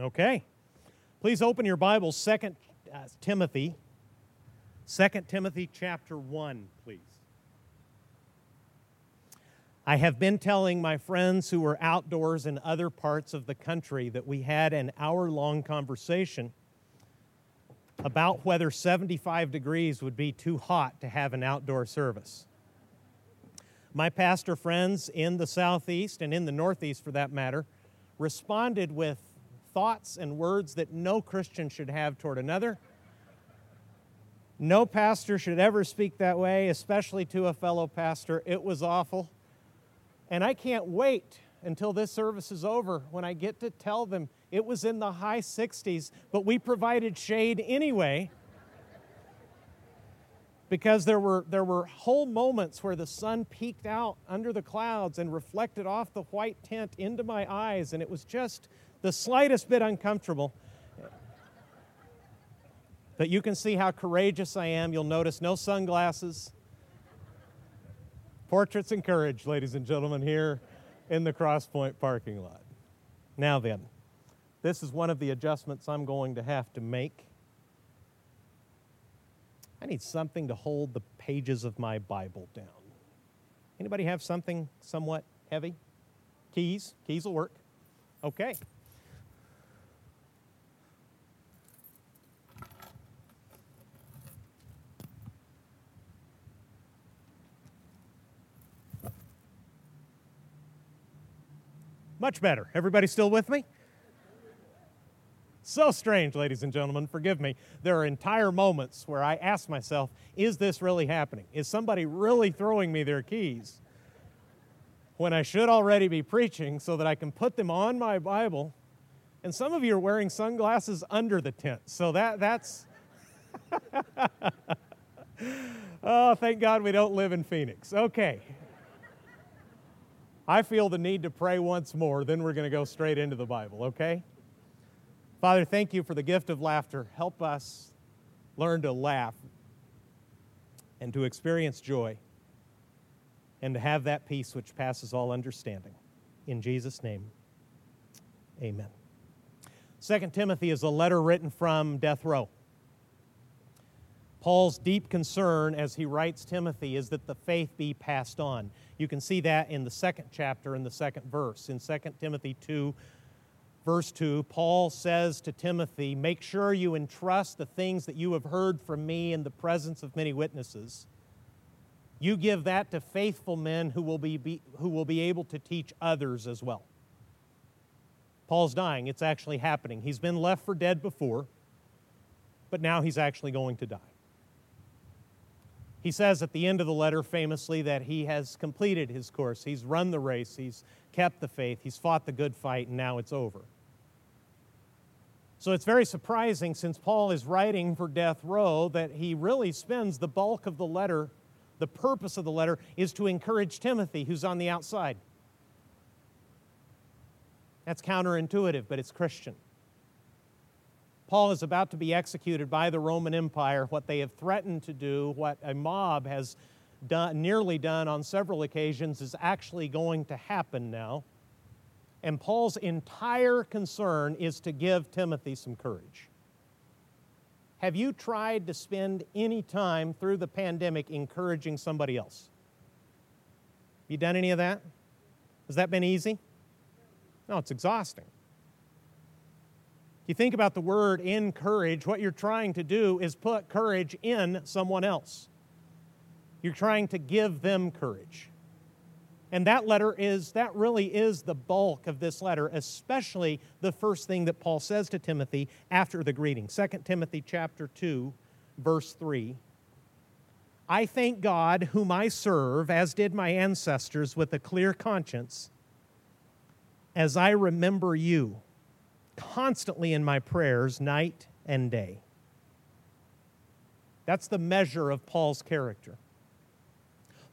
Okay. Please open your Bibles, Second uh, Timothy. Second Timothy chapter 1, please. I have been telling my friends who were outdoors in other parts of the country that we had an hour long conversation about whether 75 degrees would be too hot to have an outdoor service. My pastor friends in the southeast and in the northeast, for that matter, responded with thoughts and words that no Christian should have toward another. No pastor should ever speak that way, especially to a fellow pastor. It was awful. And I can't wait until this service is over when I get to tell them it was in the high 60s, but we provided shade anyway. because there were, there were whole moments where the sun peeked out under the clouds and reflected off the white tent into my eyes, and it was just the slightest bit uncomfortable. But you can see how courageous I am. You'll notice no sunglasses. Portraits and courage, ladies and gentlemen, here in the Crosspoint parking lot. Now then, this is one of the adjustments I'm going to have to make. I need something to hold the pages of my Bible down. Anybody have something somewhat heavy? Keys? Keys will work. Okay. Much better. Everybody still with me? So strange, ladies and gentlemen. Forgive me. There are entire moments where I ask myself, is this really happening? Is somebody really throwing me their keys? When I should already be preaching so that I can put them on my Bible. And some of you are wearing sunglasses under the tent. So that that's Oh, thank God we don't live in Phoenix. Okay. I feel the need to pray once more, then we're going to go straight into the Bible, okay? Father, thank you for the gift of laughter. Help us learn to laugh and to experience joy and to have that peace which passes all understanding. In Jesus' name, amen. Second Timothy is a letter written from death row. Paul's deep concern as he writes Timothy is that the faith be passed on. You can see that in the second chapter in the second verse. In 2 Timothy 2, verse 2, Paul says to Timothy, Make sure you entrust the things that you have heard from me in the presence of many witnesses. You give that to faithful men who will be, be who will be able to teach others as well. Paul's dying. It's actually happening. He's been left for dead before, but now he's actually going to die. He says at the end of the letter famously that he has completed his course. He's run the race, he's kept the faith, he's fought the good fight, and now it's over. So it's very surprising since Paul is writing for death row that he really spends the bulk of the letter, the purpose of the letter is to encourage Timothy, who's on the outside. That's counterintuitive, but it's Christian. Paul is about to be executed by the Roman Empire. What they have threatened to do, what a mob has done, nearly done on several occasions, is actually going to happen now. And Paul's entire concern is to give Timothy some courage. Have you tried to spend any time through the pandemic encouraging somebody else? Have You done any of that? Has that been easy? No, it's exhausting you think about the word encourage, what you're trying to do is put courage in someone else. You're trying to give them courage. And that letter is, that really is the bulk of this letter, especially the first thing that Paul says to Timothy after the greeting. 2 Timothy chapter 2, verse 3. I thank God, whom I serve, as did my ancestors, with a clear conscience, as I remember you constantly in my prayers, night and day. That's the measure of Paul's character.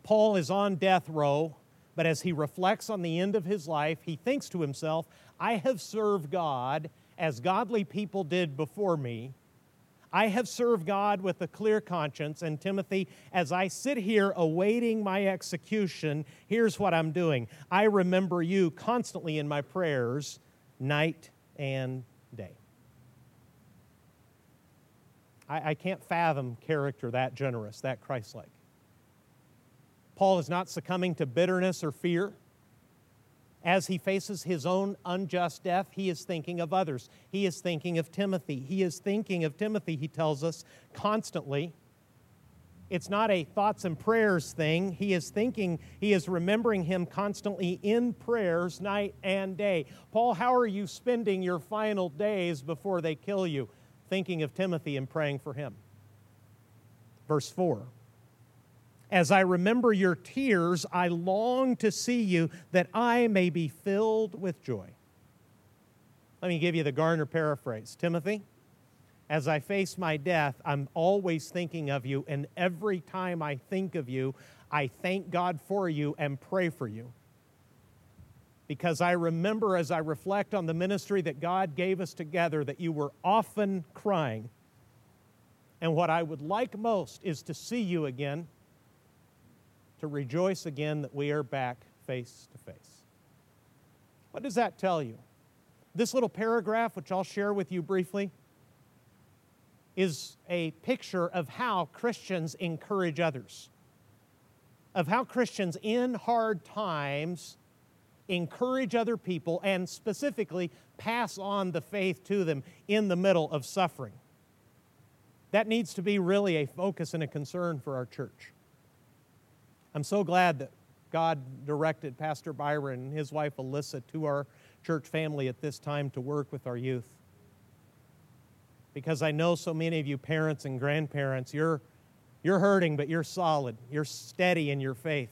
Paul is on death row, but as he reflects on the end of his life, he thinks to himself, I have served God as godly people did before me. I have served God with a clear conscience. And Timothy, as I sit here awaiting my execution, here's what I'm doing. I remember you constantly in my prayers, night and day. I, I can't fathom character that generous, that Christ like. Paul is not succumbing to bitterness or fear. As he faces his own unjust death, he is thinking of others. He is thinking of Timothy. He is thinking of Timothy, he tells us, constantly. It's not a thoughts and prayers thing. He is thinking, he is remembering him constantly in prayers night and day. Paul, how are you spending your final days before they kill you? Thinking of Timothy and praying for him. Verse 4 As I remember your tears, I long to see you that I may be filled with joy. Let me give you the Garner paraphrase Timothy, as I face my death, I'm always thinking of you, and every time I think of you, I thank God for you and pray for you. Because I remember as I reflect on the ministry that God gave us together that you were often crying. And what I would like most is to see you again, to rejoice again that we are back face to face. What does that tell you? This little paragraph, which I'll share with you briefly, is a picture of how Christians encourage others, of how Christians in hard times encourage other people and specifically pass on the faith to them in the middle of suffering. That needs to be really a focus and a concern for our church. I'm so glad that God directed Pastor Byron and his wife Alyssa to our church family at this time to work with our youth because I know so many of you parents and grandparents, you're, you're hurting, but you're solid. You're steady in your faith.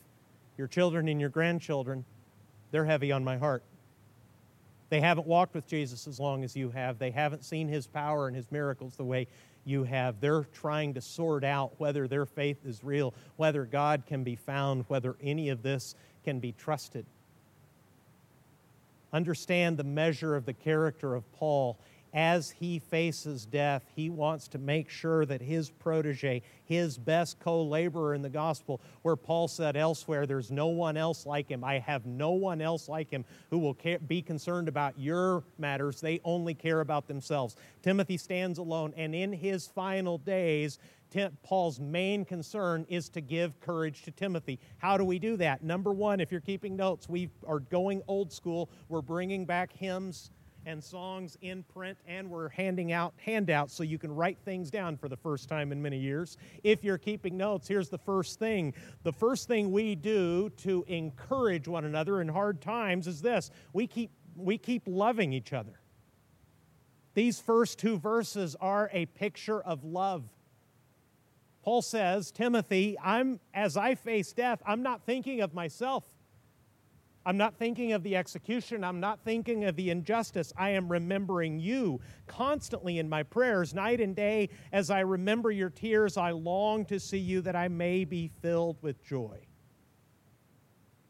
Your children and your grandchildren, they're heavy on my heart. They haven't walked with Jesus as long as you have. They haven't seen his power and his miracles the way you have. They're trying to sort out whether their faith is real, whether God can be found, whether any of this can be trusted. Understand the measure of the character of Paul as he faces death, he wants to make sure that his protege, his best co laborer in the gospel, where Paul said elsewhere, There's no one else like him. I have no one else like him who will care, be concerned about your matters. They only care about themselves. Timothy stands alone, and in his final days, Paul's main concern is to give courage to Timothy. How do we do that? Number one, if you're keeping notes, we are going old school. We're bringing back hymns and songs in print, and we're handing out handouts so you can write things down for the first time in many years. If you're keeping notes, here's the first thing. The first thing we do to encourage one another in hard times is this we keep, we keep loving each other. These first two verses are a picture of love. Paul says, Timothy, I'm as I face death, I'm not thinking of myself. I'm not thinking of the execution. I'm not thinking of the injustice. I am remembering you constantly in my prayers, night and day. As I remember your tears, I long to see you that I may be filled with joy.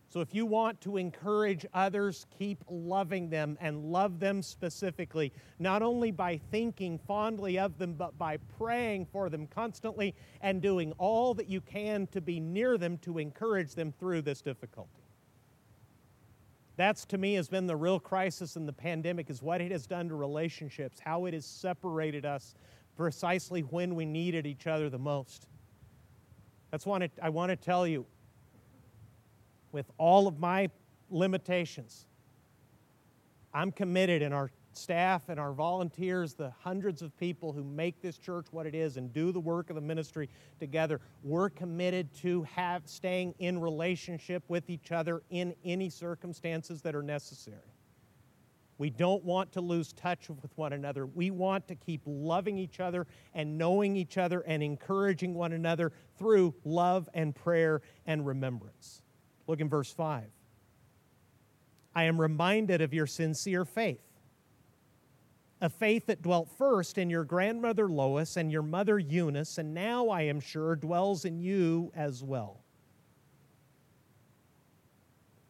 So, if you want to encourage others, keep loving them and love them specifically, not only by thinking fondly of them, but by praying for them constantly and doing all that you can to be near them to encourage them through this difficulty. That's to me has been the real crisis in the pandemic is what it has done to relationships, how it has separated us precisely when we needed each other the most. That's what I want to tell you. With all of my limitations, I'm committed in our staff and our volunteers, the hundreds of people who make this church what it is and do the work of the ministry together, we're committed to have staying in relationship with each other in any circumstances that are necessary. We don't want to lose touch with one another. We want to keep loving each other and knowing each other and encouraging one another through love and prayer and remembrance. Look in verse 5. I am reminded of your sincere faith a faith that dwelt first in your grandmother Lois and your mother Eunice, and now, I am sure, dwells in you as well.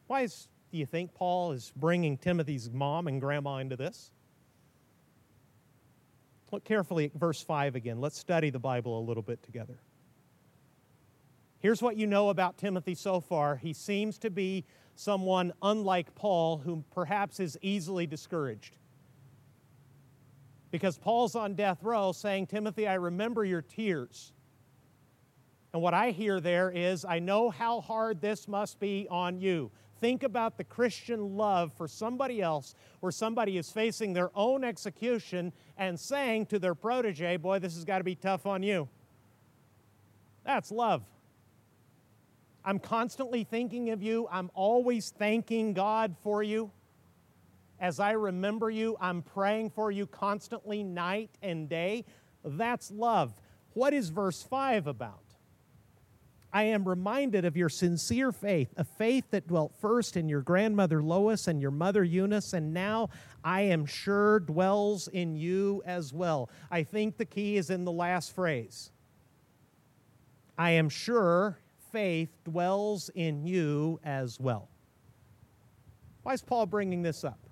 Why is, do you think Paul is bringing Timothy's mom and grandma into this? Look carefully at verse 5 again. Let's study the Bible a little bit together. Here's what you know about Timothy so far. He seems to be someone unlike Paul, who perhaps is easily discouraged. Because Paul's on death row saying, Timothy, I remember your tears. And what I hear there is, I know how hard this must be on you. Think about the Christian love for somebody else where somebody is facing their own execution and saying to their protege, Boy, this has got to be tough on you. That's love. I'm constantly thinking of you. I'm always thanking God for you. As I remember you, I'm praying for you constantly, night and day. That's love. What is verse 5 about? I am reminded of your sincere faith, a faith that dwelt first in your grandmother Lois and your mother Eunice, and now I am sure dwells in you as well. I think the key is in the last phrase. I am sure faith dwells in you as well. Why is Paul bringing this up?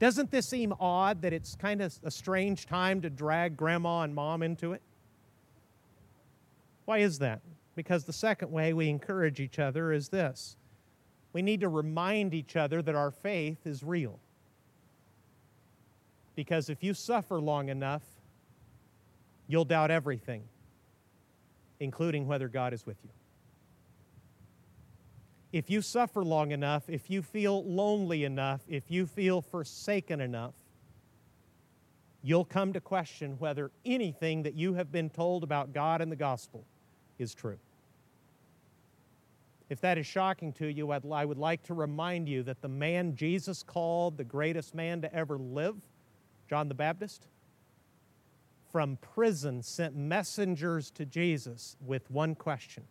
Doesn't this seem odd that it's kind of a strange time to drag grandma and mom into it? Why is that? Because the second way we encourage each other is this we need to remind each other that our faith is real. Because if you suffer long enough, you'll doubt everything, including whether God is with you. If you suffer long enough, if you feel lonely enough, if you feel forsaken enough, you'll come to question whether anything that you have been told about God and the gospel is true. If that is shocking to you, I would like to remind you that the man Jesus called the greatest man to ever live, John the Baptist, from prison sent messengers to Jesus with one question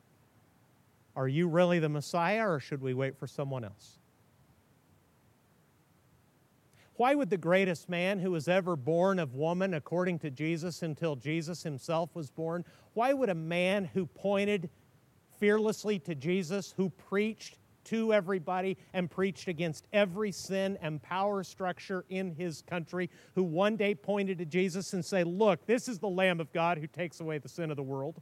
are you really the Messiah, or should we wait for someone else? Why would the greatest man who was ever born of woman, according to Jesus, until Jesus himself was born, why would a man who pointed fearlessly to Jesus, who preached to everybody and preached against every sin and power structure in his country, who one day pointed to Jesus and said, Look, this is the Lamb of God who takes away the sin of the world?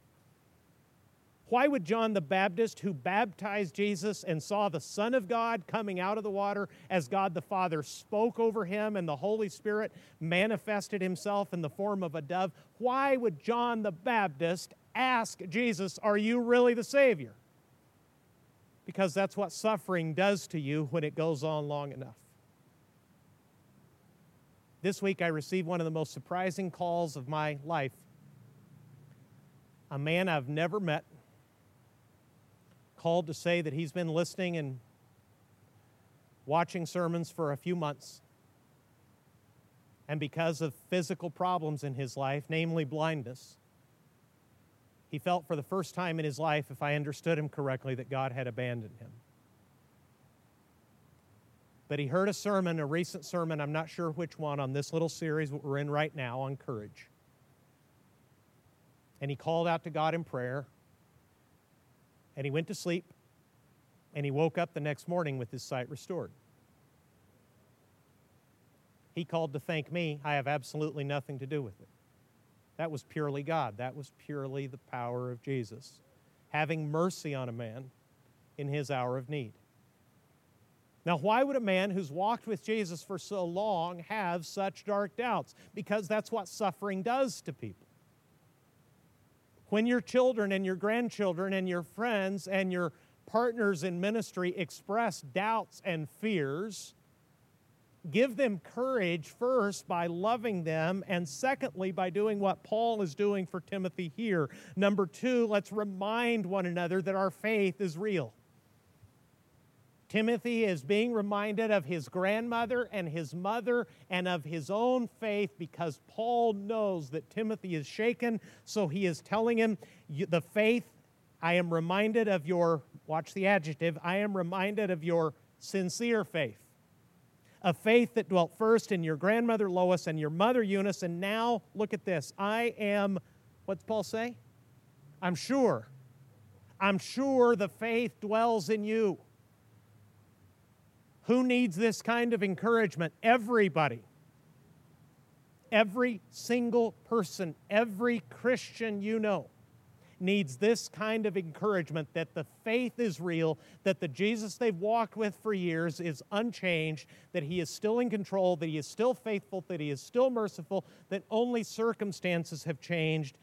Why would John the Baptist, who baptized Jesus and saw the Son of God coming out of the water as God the Father spoke over him and the Holy Spirit manifested himself in the form of a dove, why would John the Baptist ask Jesus, Are you really the Savior? Because that's what suffering does to you when it goes on long enough. This week I received one of the most surprising calls of my life. A man I've never met called to say that he's been listening and watching sermons for a few months. And because of physical problems in his life, namely blindness, he felt for the first time in his life, if I understood him correctly, that God had abandoned him. But he heard a sermon, a recent sermon, I'm not sure which one, on this little series we're in right now on courage. And he called out to God in prayer and he went to sleep, and he woke up the next morning with his sight restored. He called to thank me. I have absolutely nothing to do with it. That was purely God. That was purely the power of Jesus, having mercy on a man in his hour of need. Now, why would a man who's walked with Jesus for so long have such dark doubts? Because that's what suffering does to people. When your children and your grandchildren and your friends and your partners in ministry express doubts and fears, give them courage first by loving them, and secondly, by doing what Paul is doing for Timothy here. Number two, let's remind one another that our faith is real. Timothy is being reminded of his grandmother and his mother and of his own faith because Paul knows that Timothy is shaken. So he is telling him, The faith, I am reminded of your, watch the adjective, I am reminded of your sincere faith. A faith that dwelt first in your grandmother Lois and your mother Eunice. And now, look at this. I am, what's Paul say? I'm sure. I'm sure the faith dwells in you. Who needs this kind of encouragement? Everybody. Every single person, every Christian you know. needs this kind of encouragement that the faith is real, that the Jesus they've walked with for years is unchanged, that he is still in control, that he is still faithful, that he is still merciful, that only circumstances have changed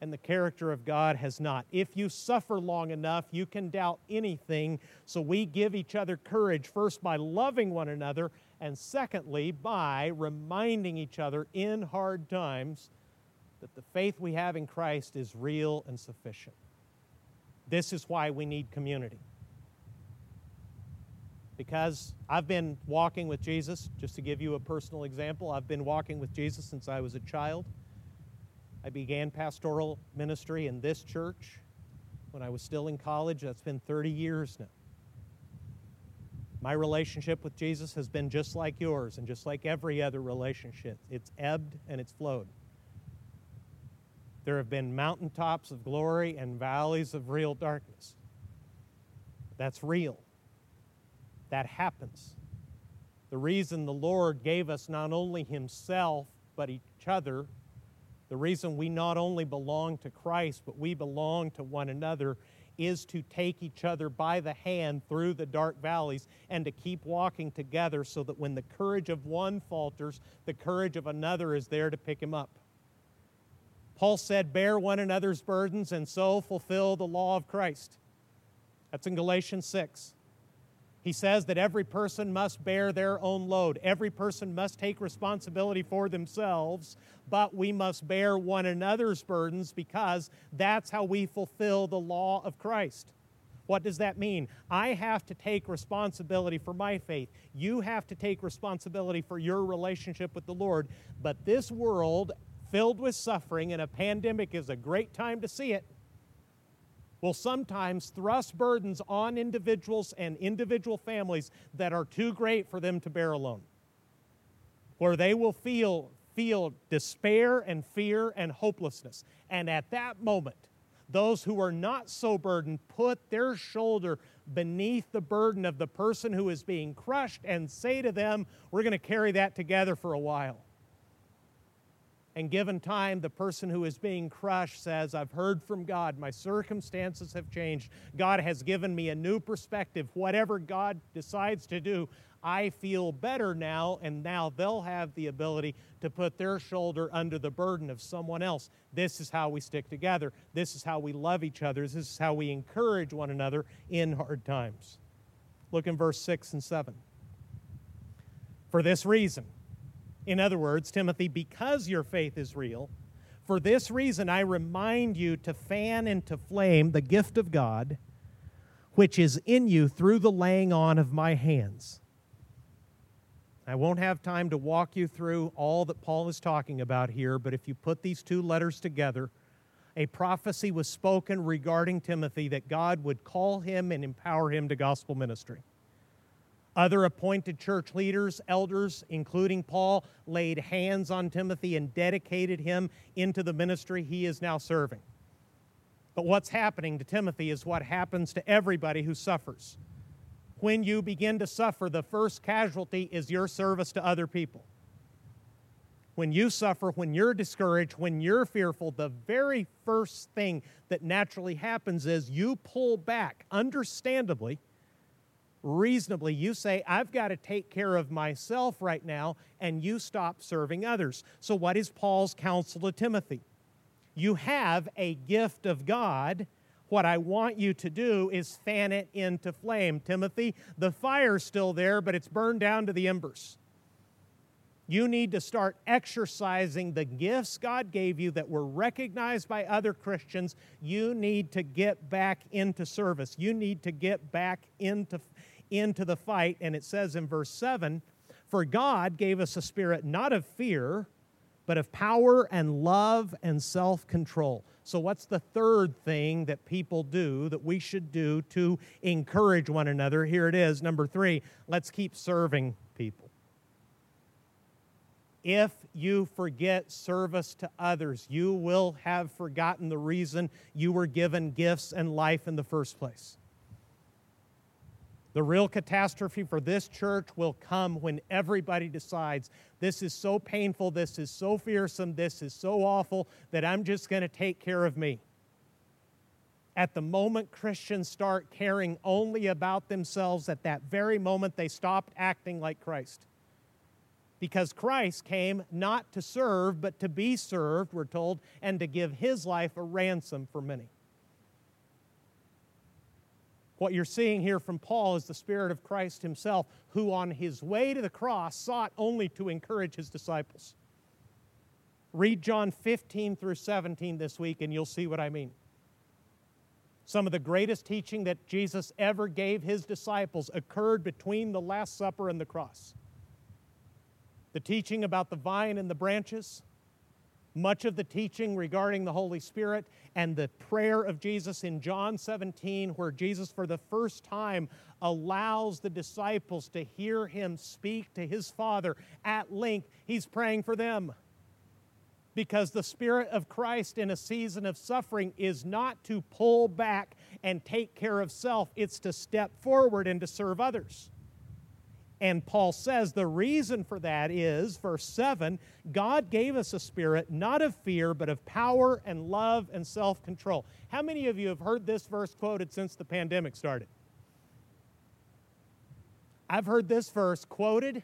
and the character of God has not. If you suffer long enough, you can doubt anything. So we give each other courage, first by loving one another, and secondly by reminding each other in hard times that the faith we have in Christ is real and sufficient. This is why we need community. Because I've been walking with Jesus, just to give you a personal example, I've been walking with Jesus since I was a child. I began pastoral ministry in this church when I was still in college. That's been 30 years now. My relationship with Jesus has been just like yours and just like every other relationship. It's ebbed and it's flowed. There have been mountaintops of glory and valleys of real darkness. That's real. That happens. The reason the Lord gave us not only Himself, but each other, the reason we not only belong to Christ, but we belong to one another, is to take each other by the hand through the dark valleys and to keep walking together so that when the courage of one falters, the courage of another is there to pick him up. Paul said, Bear one another's burdens and so fulfill the law of Christ. That's in Galatians 6. He says that every person must bear their own load. Every person must take responsibility for themselves, but we must bear one another's burdens because that's how we fulfill the law of Christ. What does that mean? I have to take responsibility for my faith. You have to take responsibility for your relationship with the Lord. But this world filled with suffering, and a pandemic is a great time to see it, will sometimes thrust burdens on individuals and individual families that are too great for them to bear alone. Where they will feel, feel despair and fear and hopelessness. And at that moment, those who are not so burdened put their shoulder beneath the burden of the person who is being crushed and say to them, We're going to carry that together for a while. And given time, the person who is being crushed says, I've heard from God. My circumstances have changed. God has given me a new perspective. Whatever God decides to do, I feel better now, and now they'll have the ability to put their shoulder under the burden of someone else. This is how we stick together. This is how we love each other. This is how we encourage one another in hard times. Look in verse 6 and 7. For this reason, in other words, Timothy, because your faith is real, for this reason I remind you to fan into flame the gift of God which is in you through the laying on of my hands. I won't have time to walk you through all that Paul is talking about here, but if you put these two letters together, a prophecy was spoken regarding Timothy that God would call him and empower him to gospel ministry. Other appointed church leaders, elders, including Paul, laid hands on Timothy and dedicated him into the ministry he is now serving. But what's happening to Timothy is what happens to everybody who suffers. When you begin to suffer, the first casualty is your service to other people. When you suffer, when you're discouraged, when you're fearful, the very first thing that naturally happens is you pull back, understandably, reasonably, you say, I've got to take care of myself right now, and you stop serving others. So, what is Paul's counsel to Timothy? You have a gift of God. What I want you to do is fan it into flame. Timothy, the fire's still there, but it's burned down to the embers. You need to start exercising the gifts God gave you that were recognized by other Christians. You need to get back into service. You need to get back into, into the fight. And it says in verse 7 For God gave us a spirit not of fear, but of power and love and self control. So, what's the third thing that people do that we should do to encourage one another? Here it is. Number three, let's keep serving people if you forget service to others, you will have forgotten the reason you were given gifts and life in the first place. The real catastrophe for this church will come when everybody decides this is so painful, this is so fearsome, this is so awful that I'm just going to take care of me. At the moment Christians start caring only about themselves, at that very moment they stopped acting like Christ. Because Christ came not to serve, but to be served, we're told, and to give his life a ransom for many. What you're seeing here from Paul is the Spirit of Christ himself, who on his way to the cross sought only to encourage his disciples. Read John 15 through 17 this week, and you'll see what I mean. Some of the greatest teaching that Jesus ever gave his disciples occurred between the Last Supper and the cross. The teaching about the vine and the branches, much of the teaching regarding the Holy Spirit, and the prayer of Jesus in John 17, where Jesus, for the first time, allows the disciples to hear him speak to his Father at length. He's praying for them because the Spirit of Christ in a season of suffering is not to pull back and take care of self, it's to step forward and to serve others. And Paul says the reason for that is, verse 7 God gave us a spirit not of fear, but of power and love and self control. How many of you have heard this verse quoted since the pandemic started? I've heard this verse quoted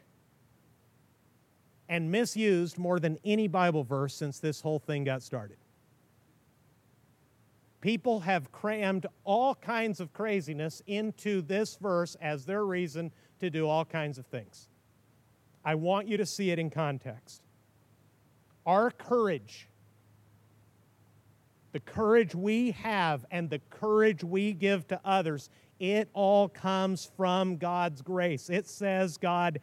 and misused more than any Bible verse since this whole thing got started. People have crammed all kinds of craziness into this verse as their reason to do all kinds of things. I want you to see it in context. Our courage, the courage we have, and the courage we give to others, it all comes from God's grace. It says God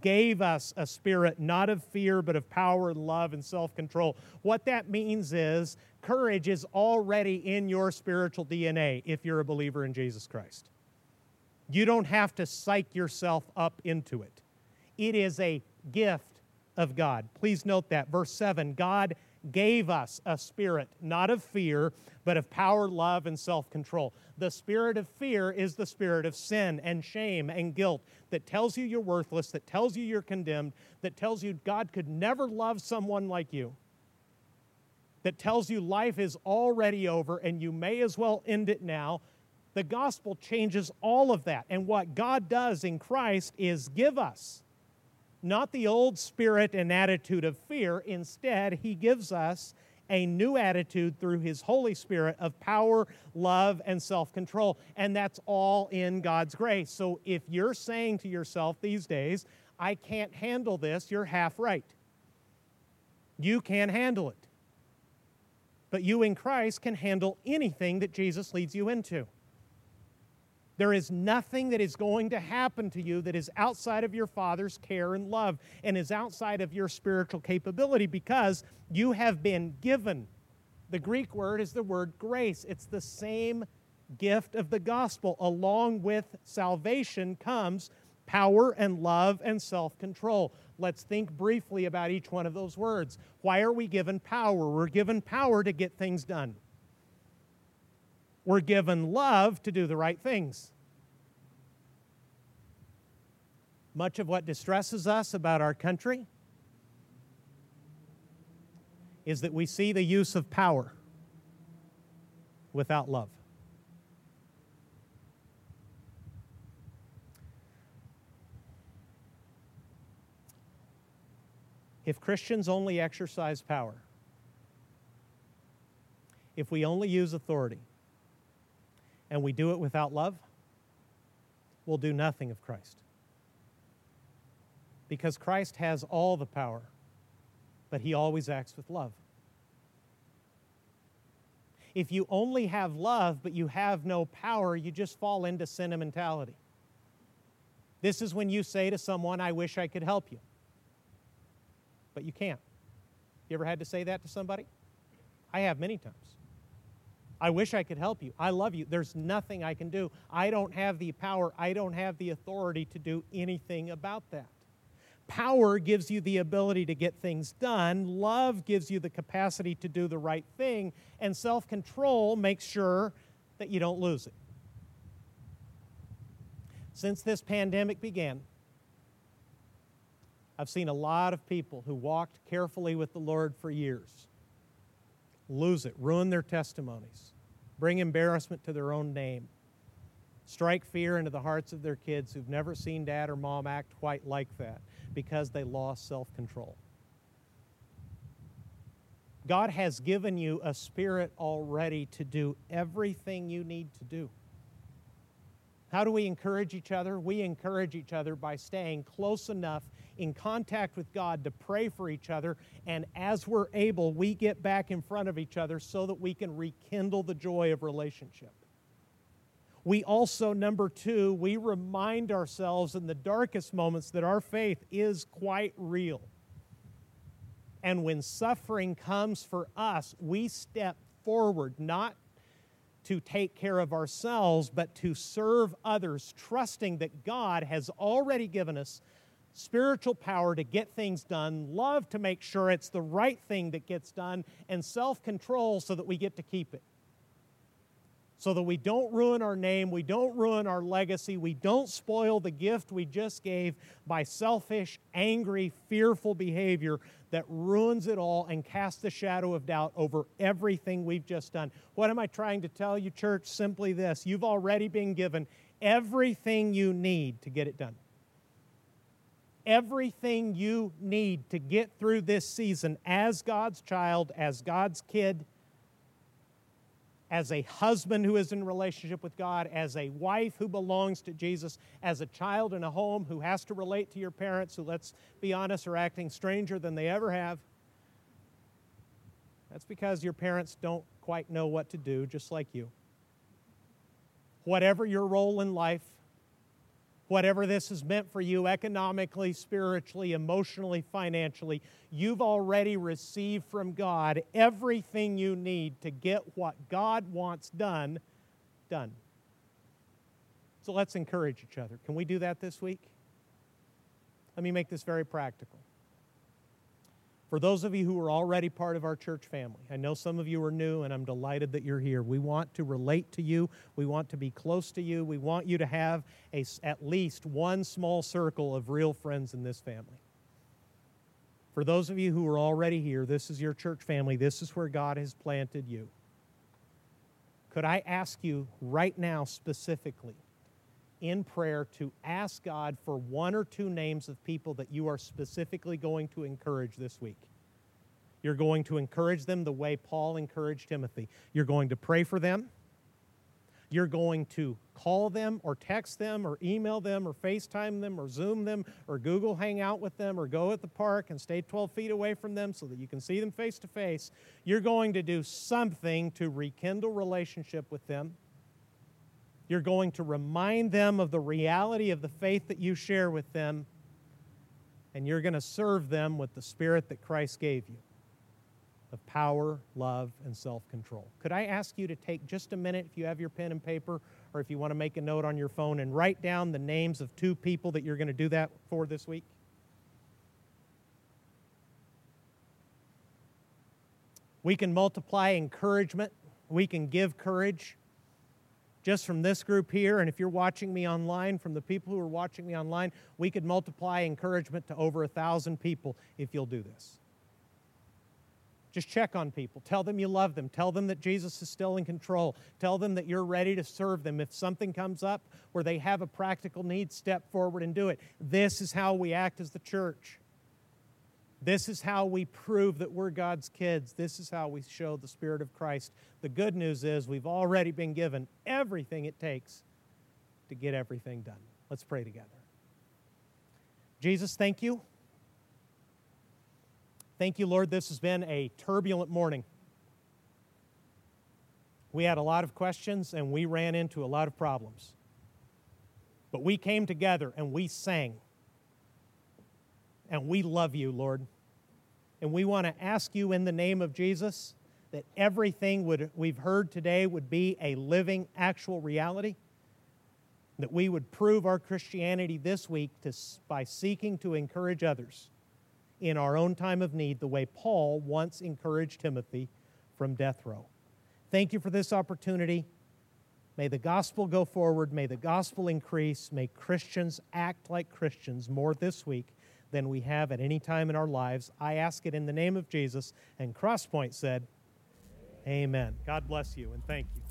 gave us a spirit not of fear, but of power, and love, and self control. What that means is courage is already in your spiritual DNA if you're a believer in Jesus Christ. You don't have to psych yourself up into it, it is a gift of God. Please note that. Verse 7 God gave us a spirit not of fear, but of power, love, and self control. The spirit of fear is the spirit of sin and shame and guilt that tells you you're worthless, that tells you you're condemned, that tells you God could never love someone like you, that tells you life is already over and you may as well end it now. The gospel changes all of that. And what God does in Christ is give us not the old spirit and attitude of fear. Instead, He gives us a new attitude through His Holy Spirit of power, love, and self control. And that's all in God's grace. So if you're saying to yourself these days, I can't handle this, you're half right. You can handle it. But you in Christ can handle anything that Jesus leads you into. There is nothing that is going to happen to you that is outside of your Father's care and love and is outside of your spiritual capability because you have been given. The Greek word is the word grace. It's the same gift of the gospel. Along with salvation comes power and love and self control. Let's think briefly about each one of those words. Why are we given power? We're given power to get things done. We're given love to do the right things. Much of what distresses us about our country is that we see the use of power without love. If Christians only exercise power, if we only use authority, and we do it without love, we'll do nothing of Christ. Because Christ has all the power, but he always acts with love. If you only have love, but you have no power, you just fall into sentimentality. This is when you say to someone, I wish I could help you. But you can't. You ever had to say that to somebody? I have many times. I wish I could help you. I love you. There's nothing I can do. I don't have the power, I don't have the authority to do anything about that. Power gives you the ability to get things done, love gives you the capacity to do the right thing, and self control makes sure that you don't lose it. Since this pandemic began, I've seen a lot of people who walked carefully with the Lord for years lose it, ruin their testimonies. bring embarrassment to their own name, strike fear into the hearts of their kids who've never seen dad or mom act quite like that because they lost self control. God has given you a spirit already to do everything you need to do. How do we encourage each other? We encourage each other by staying close enough in contact with God to pray for each other. And as we're able, we get back in front of each other so that we can rekindle the joy of relationship. We also, number two, we remind ourselves in the darkest moments that our faith is quite real. And when suffering comes for us, we step forward, not to take care of ourselves, but to serve others, trusting that God has already given us spiritual power to get things done, love to make sure it's the right thing that gets done, and self control so that we get to keep it so that we don't ruin our name, we don't ruin our legacy, we don't spoil the gift we just gave by selfish, angry, fearful behavior that ruins it all and casts the shadow of doubt over everything we've just done. What am I trying to tell you, church? Simply this you've already been given everything you need to get it done. Everything you need to get through this season as God's child, as God's kid as a husband who is in relationship with God, as a wife who belongs to Jesus, as a child in a home who has to relate to your parents who, let's be honest, are acting stranger than they ever have. That's because your parents don't quite know what to do, just like you. Whatever your role in life, whatever this has meant for you economically, spiritually, emotionally, financially, you've already received from God everything you need to get what God wants done, done. So let's encourage each other. Can we do that this week? Let me make this very practical. For those of you who are already part of our church family, I know some of you are new, and I'm delighted that you're here. We want to relate to you. We want to be close to you. We want you to have a, at least one small circle of real friends in this family. For those of you who are already here, this is your church family. This is where God has planted you. Could I ask you right now, specifically, in prayer to ask God for one or two names of people that you are specifically going to encourage this week. You're going to encourage them the way Paul encouraged Timothy. You're going to pray for them. You're going to call them or text them or email them or FaceTime them or Zoom them or Google hang out with them or go at the park and stay 12 feet away from them so that you can see them face to face. You're going to do something to rekindle relationship with them. You're going to remind them of the reality of the faith that you share with them, and you're going to serve them with the spirit that Christ gave you of power, love, and self control. Could I ask you to take just a minute, if you have your pen and paper, or if you want to make a note on your phone, and write down the names of two people that you're going to do that for this week? We can multiply encouragement, we can give courage just from this group here, and if you're watching me online, from the people who are watching me online, we could multiply encouragement to over a thousand people if you'll do this. Just check on people. Tell them you love them. Tell them that Jesus is still in control. Tell them that you're ready to serve them. If something comes up where they have a practical need, step forward and do it. This is how we act as the church. This is how we prove that we're God's kids. This is how we show the Spirit of Christ. The good news is we've already been given everything it takes to get everything done. Let's pray together. Jesus, thank you. Thank you, Lord. This has been a turbulent morning. We had a lot of questions and we ran into a lot of problems. But we came together and we sang. And we love you, Lord. And we want to ask you in the name of Jesus that everything would, we've heard today would be a living, actual reality. That we would prove our Christianity this week to, by seeking to encourage others in our own time of need, the way Paul once encouraged Timothy from death row. Thank you for this opportunity. May the gospel go forward. May the gospel increase. May Christians act like Christians more this week than we have at any time in our lives. I ask it in the name of Jesus. And Crosspoint said, Amen. God bless you and thank you.